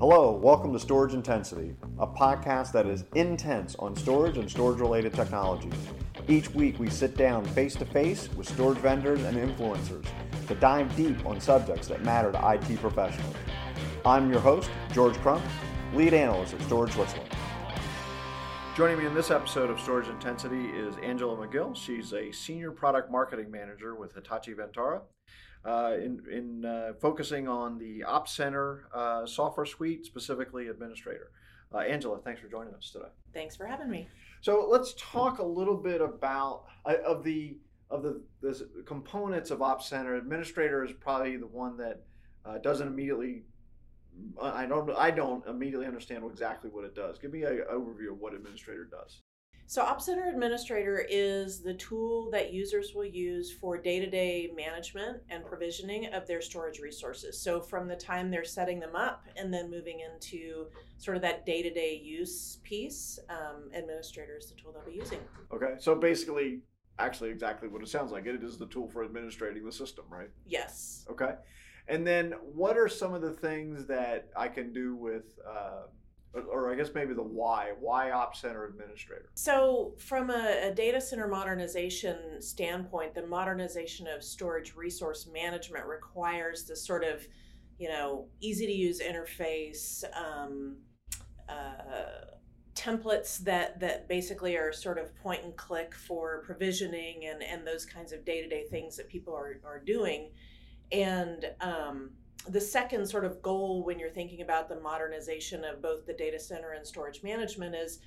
Hello, welcome to Storage Intensity, a podcast that is intense on storage and storage related technologies. Each week, we sit down face to face with storage vendors and influencers to dive deep on subjects that matter to IT professionals. I'm your host, George Crump, lead analyst at Storage Switzerland. Joining me in this episode of Storage Intensity is Angela McGill. She's a senior product marketing manager with Hitachi Vantara uh, in, in uh, focusing on the Op Center uh, software suite, specifically administrator. Uh, Angela, thanks for joining us today. Thanks for having me. So let's talk a little bit about uh, of the of the, the components of Op Center. Administrator is probably the one that uh, doesn't immediately. I don't. I don't immediately understand exactly what it does. Give me an overview of what administrator does. So, OpCenter Administrator is the tool that users will use for day to day management and provisioning of their storage resources. So, from the time they're setting them up and then moving into sort of that day to day use piece, um, Administrator is the tool they'll be using. Okay, so basically, actually, exactly what it sounds like. It is the tool for administrating the system, right? Yes. Okay. And then, what are some of the things that I can do with uh, or I guess maybe the why. Why Op Center Administrator? So, from a, a, data center modernization standpoint, the modernization of storage resource management requires the sort of, you know, easy to use interface. Um, uh, templates that that basically are sort of point and click for provisioning and and those kinds of day-to-day things that people are, are doing and um, the second sort of goal when you're thinking about the modernization of both the data center and storage management is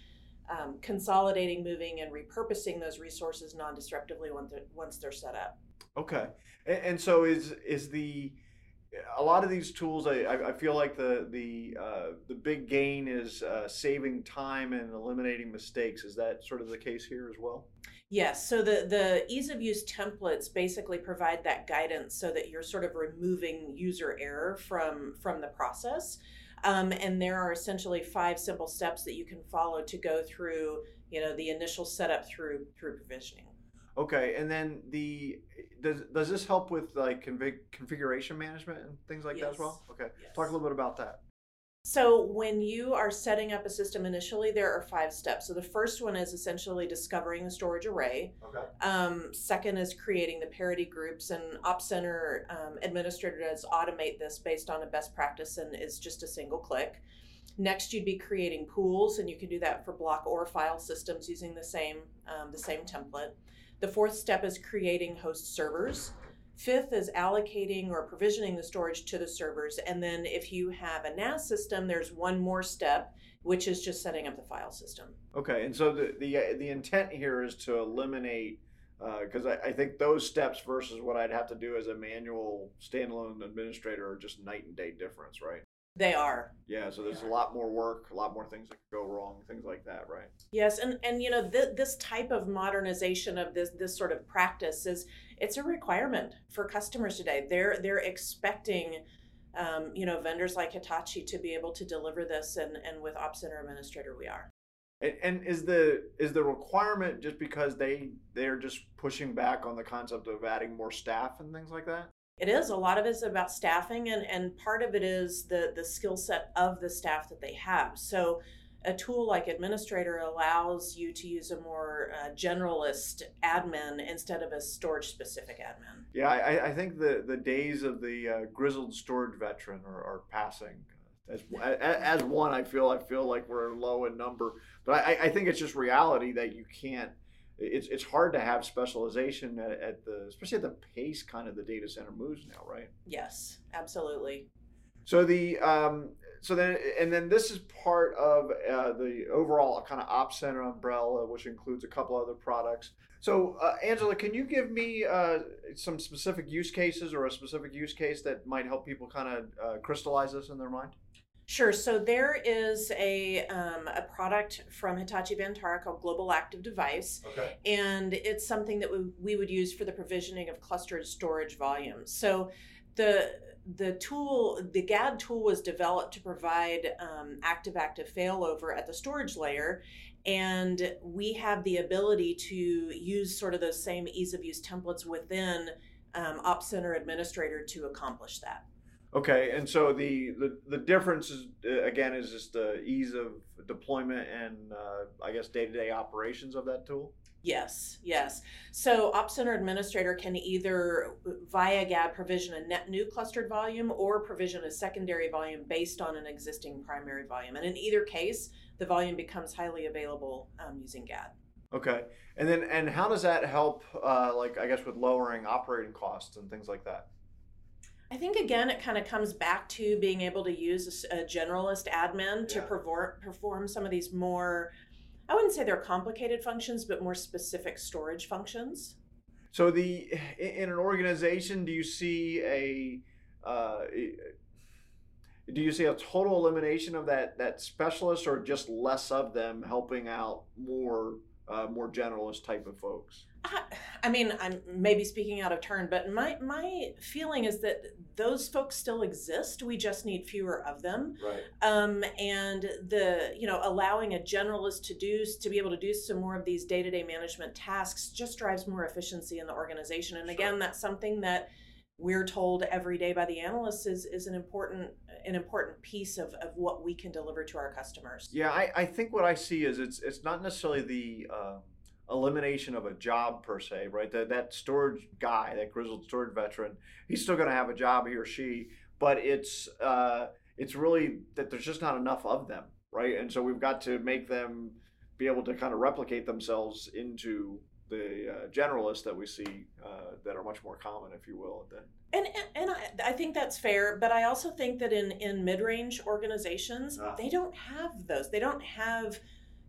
um, consolidating, moving, and repurposing those resources non-disruptively once they're, once they're set up. Okay, and, and, so is is the a lot of these tools? I, I feel like the the uh, the big gain is uh, saving time and eliminating mistakes. Is that sort of the case here as well? Yes. So the the ease of use templates basically provide that guidance so that you're sort of removing user error from from the process. Um, and there are essentially five simple steps that you can follow to go through, you know, the initial setup through through provisioning. Okay, and then the does does this help with like config, configuration management and things like yes. that as well? Okay, yes. talk a little bit about that. So, when you are setting up a system initially, there are five steps. So, the first one is essentially discovering the storage array. Okay. Um, second is creating the parity groups, and OpCenter um, administrator does automate this based on a best practice and is just a single click. Next, you'd be creating pools, and you can do that for block or file systems using the same um, the same template. The fourth step is creating host servers. Fifth is allocating or provisioning the storage to the servers. And then if you have a NAS system, there's one more step, which is just setting up the file system. Okay, and so the the, the intent here is to eliminate because uh, I, I, think those steps versus what I'd have to do as a manual standalone administrator are just night and day difference, right? They are. Yeah, so there's a lot more work, a lot more things that could go wrong, things like that, right? Yes, and and you know th- this type of modernization of this this sort of practice is it's a requirement for customers today. They're they're expecting um, you know vendors like Hitachi to be able to deliver this, and and with Op Center Administrator we are. And, and is the is the requirement just because they they're just pushing back on the concept of adding more staff and things like that? It is. A lot of it is about staffing, and, and part of it is the, the skill set of the staff that they have. So, a tool like Administrator allows you to use a more uh, generalist admin instead of a storage specific admin. Yeah, I, I, think the, the days of the uh, grizzled storage veteran are, are passing. As, as one, I feel I feel like we're low in number, but I, I think it's just reality that you can't it's it's hard to have specialization at, at, the especially at the pace kind of the data center moves now, right? Yes, absolutely. So the um, so then and then this is part of uh, the overall kind of op center umbrella, which includes a couple other products. So uh, Angela, can you give me uh, some specific use cases or a specific use case that might help people kind of uh, crystallize this in their mind? Sure. So there is a um, a product from Hitachi Vantara called Global Active Device, okay. and it's something that we, we would use for the provisioning of clustered storage volumes. So the the tool, the GAD tool, was developed to provide um, active-active failover at the storage layer, and we have the ability to use sort of those same ease of use templates within um, Center Administrator to accomplish that. Okay, and so the the, the difference is uh, again is just the ease of deployment and uh, I guess day to day operations of that tool. Yes, yes. So Op Center Administrator can either via GAD provision a net new clustered volume or provision a secondary volume based on an existing primary volume. And in either case, the volume becomes highly available um, using GAD. Okay, and then and how does that help? Uh, like I guess with lowering operating costs and things like that. I think again, it kind of comes back to being able to use a, a generalist admin to Yeah. perform perform some of these more. I wouldn't say they're complicated functions, but more specific storage functions. So the in an organization, do you see a uh, do you see a total elimination of that that specialist, or just less of them helping out more uh, more generalist type of folks? I, I mean, I'm maybe speaking out of turn, but my my feeling is that those folks still exist. We just need fewer of them. Right. Um, and the you know allowing a generalist to do to be able to do some more of these day to day management tasks just drives more efficiency in the organization. And Sure. again, that's something that we're told every day by the analysts is is an important an important piece of, of what we can deliver to our customers. Yeah, I, I think what I see is it's it's not necessarily the uh, elimination of a job per se, right? That that storage guy, that grizzled storage veteran, he's still going to have a job, he or she, but it's uh, it's really that there's just not enough of them, right? And so we've got to make them be able to kind of replicate themselves into the uh, generalists that we see uh, that are much more common, if you will. And and, and I, I think that's fair, but I also think that in in mid range organizations, Ah. they don't have those. They don't have,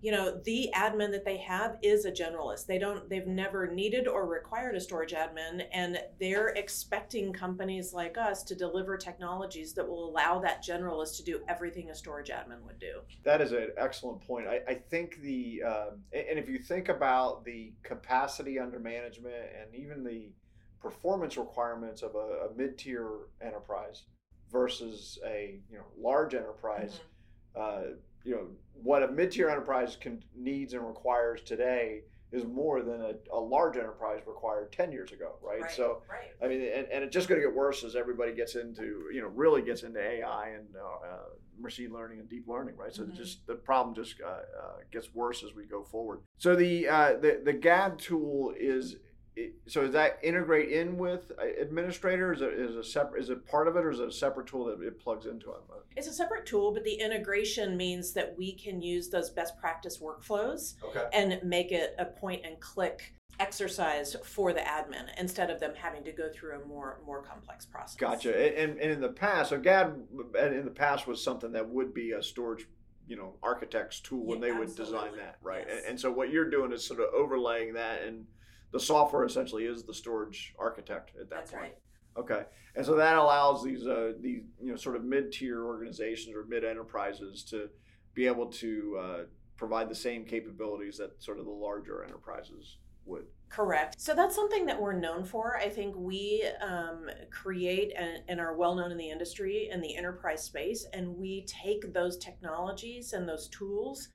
you know, the admin that they have is a generalist. They don't. They've never needed or required a storage admin, and they're expecting companies like us to deliver technologies that will allow that generalist to do everything a storage admin would do. That is an excellent point. I, I think the um, a- and if you think about the capacity under management and even the performance requirements of a, a mid-tier enterprise versus a you know large enterprise, uh, you know what a mid-tier enterprise can needs and requires today is more than a, a large enterprise required 10 years ago right, so right. I mean, and, and it's just going to get worse as everybody gets into, you know, really gets into AI and uh, uh, machine learning and deep learning, right? So Mhm. just the problem just uh, uh, gets worse as we go forward. So the uh, the the GAD tool is. So does that integrate in with administrator? Is it is a separate? Is it part of it, or is it a separate tool that it plugs into? it? It's a separate tool, but the integration means that we can use those best practice workflows Okay. and make it a point and click exercise for the admin instead of them having to go through a more more complex process. Gotcha. And, and, in the past, so GAD in the past was something that would be a storage, you know, architect's tool when Yeah, they would design that, right? Yes. And, and so what you're doing is sort of overlaying that, and the software essentially is the storage architect at that That's point. right. Okay, and so that allows these uh, these you know sort of mid tier organizations or mid enterprises to be able to uh, provide the same capabilities that sort of the larger enterprises would. Correct. So that's something that we're known for. I think we um, create and, and are well known in the industry in the enterprise space, and we take those technologies and those tools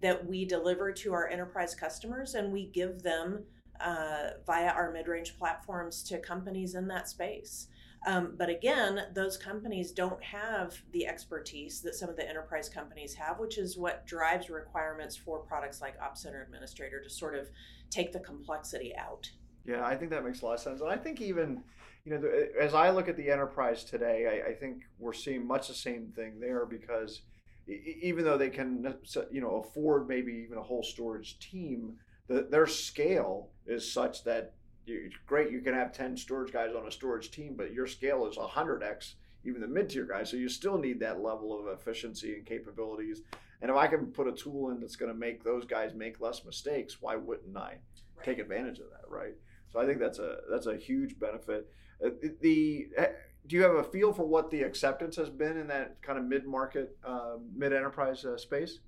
that we deliver to our enterprise customers, and we give them uh, via our mid-range platforms to companies in that space. Um, but again, those companies don't have the expertise that some of the enterprise companies have, which is what drives requirements for products like Op Center Administrator to sort of take the complexity out. Yeah, I think that makes a lot of sense. And I think even, you know, as I look at the enterprise today, I, I think we're seeing much the same thing there because even though they can, you know, afford maybe even a whole storage team, the, their scale is such that you, great, you can have 10 storage guys on a storage team, but your scale is 100x even the mid-tier guys. So you still need that level of efficiency and capabilities. And if I can put a tool in that's going to make those guys make less mistakes, why wouldn't I? take advantage of that, right? So I think that's a that's a huge benefit. Uh, the uh, do you have a feel for what the acceptance has been in that kind of mid market, uh, mid enterprise uh, space?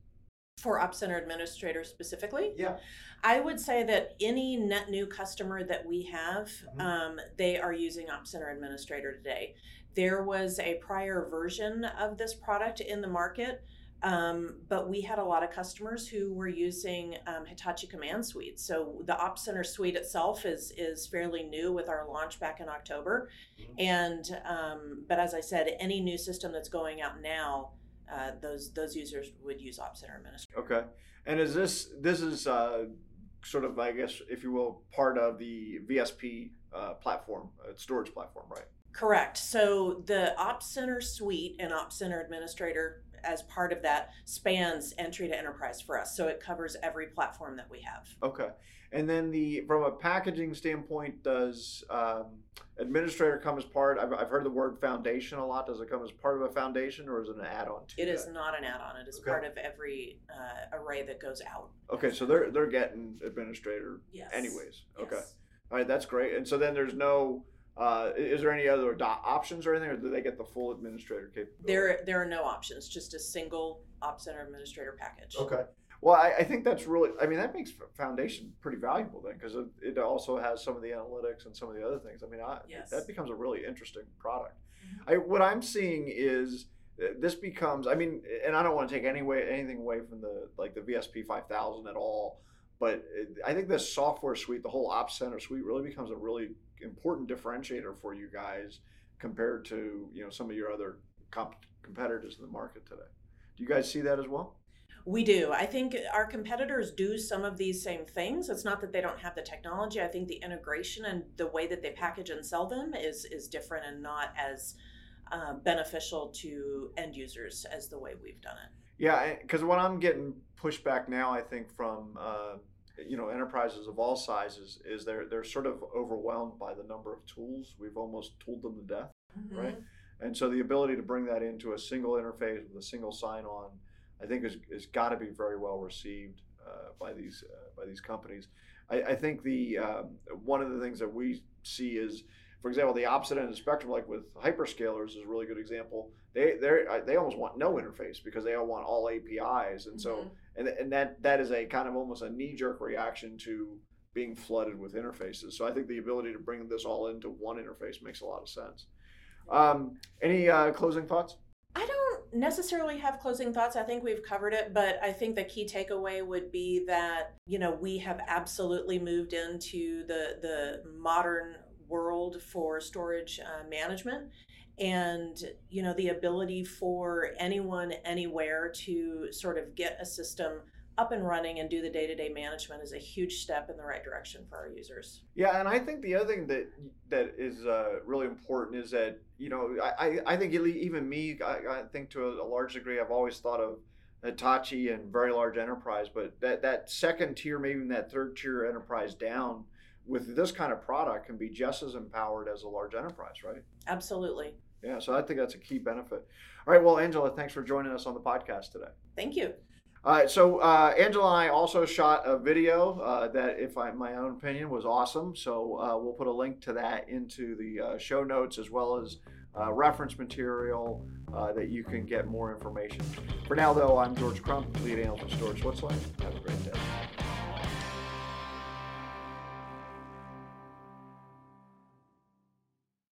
For Op Center Administrator specifically, Yeah. I would say that any net new customer that we have, Mhm. um, they are using Op Center Administrator today. There was a prior version of this product in the market Um, but we had a lot of customers who were using um, Hitachi Command Suite. So the Op Center suite itself is is fairly new with our launch back in October. Mm-hmm. And um, but as I said, any new system that's going out now, uh, those those users would use Op Center Administrator. Okay. And is this this is uh, sort of I guess if you will part of the VSP uh, platform, uh, storage platform, right? Correct. So the Op Center suite and Op Center Administrator as part of that spans entry to enterprise for us. So it covers every platform that we have. Okay. And then the from a packaging standpoint, does um, administrator come as part? I've, I've heard the word foundation a lot. Does it come as part of a foundation, or is it an add-on to? It that? is not an add-on. It is okay. part of every uh, array that goes out. Okay, so they're they're getting administrator yes. anyways. Okay, yes. all right, that's great. And so then there's no uh, is there any other do- options or anything, or do they get the full administrator capability? There, there are no options. Just a single Op Center administrator package. Okay. Well, I, I, think that's really. I mean, that makes Foundation pretty valuable then, because it, it, also has some of the analytics and some of the other things. I mean, I, yes. that becomes a really interesting product. Mm-hmm. I, what I'm seeing is uh, this becomes. I mean, and I don't want to take any way anything away from the like the VSP 5000 at all, but it, I think this software suite, the whole Op Center suite, really becomes a really important differentiator for you guys compared to you know some of your other comp- competitors in the market today. Do you guys see that as well? We do. I think our competitors do some of these same things. It's not that they don't have the technology. I think the integration and the way that they package and sell them is is different and not as uh, beneficial to end users as the way we've done it. Yeah, because what I'm getting pushback now, I think from uh, you know enterprises of all sizes is they're they're sort of overwhelmed by the number of tools. We've almost tooled them to death, mm-hmm. right? And so the ability to bring that into a single interface with a single sign-on, I think is, is got to be very well received uh, by these uh, by these companies. I, I think the um, one of the things that we see is, for example, the opposite end of the spectrum, like with hyperscalers, is a really good example. They they they almost want no interface because they all want all APIs, and mm-hmm. so and, and that that is a kind of almost a knee jerk reaction to being flooded with interfaces. So I think the ability to bring this all into one interface makes a lot of sense. Um, any uh, closing thoughts? I don't necessarily have closing thoughts. I think we've covered it, but I think the key takeaway would be that you know we have absolutely moved into the the modern world for storage uh, management and you know the ability for anyone anywhere to sort of get a system up and running and do the day-to-day management is a huge step in the right direction for our users yeah and i think the other thing that that is uh, really important is that you know i i think even me i, I think to a, a large degree i've always thought of hitachi and very large enterprise but that that second tier maybe even that third tier enterprise down with this kind of product can be just as empowered as a large enterprise, right? Absolutely. Yeah, so I think that's a key benefit. All right, well, Angela, thanks for joining us on the podcast today. Thank you. Right, so uh, Angela and I also shot a video uh, that, if I, my own opinion, was awesome. So uh, we'll put a link to that into the uh, show notes as well as uh, reference material uh, that you can get more information. For now, though, I'm George Crump, lead analyst for Storage Switzerland. Have a great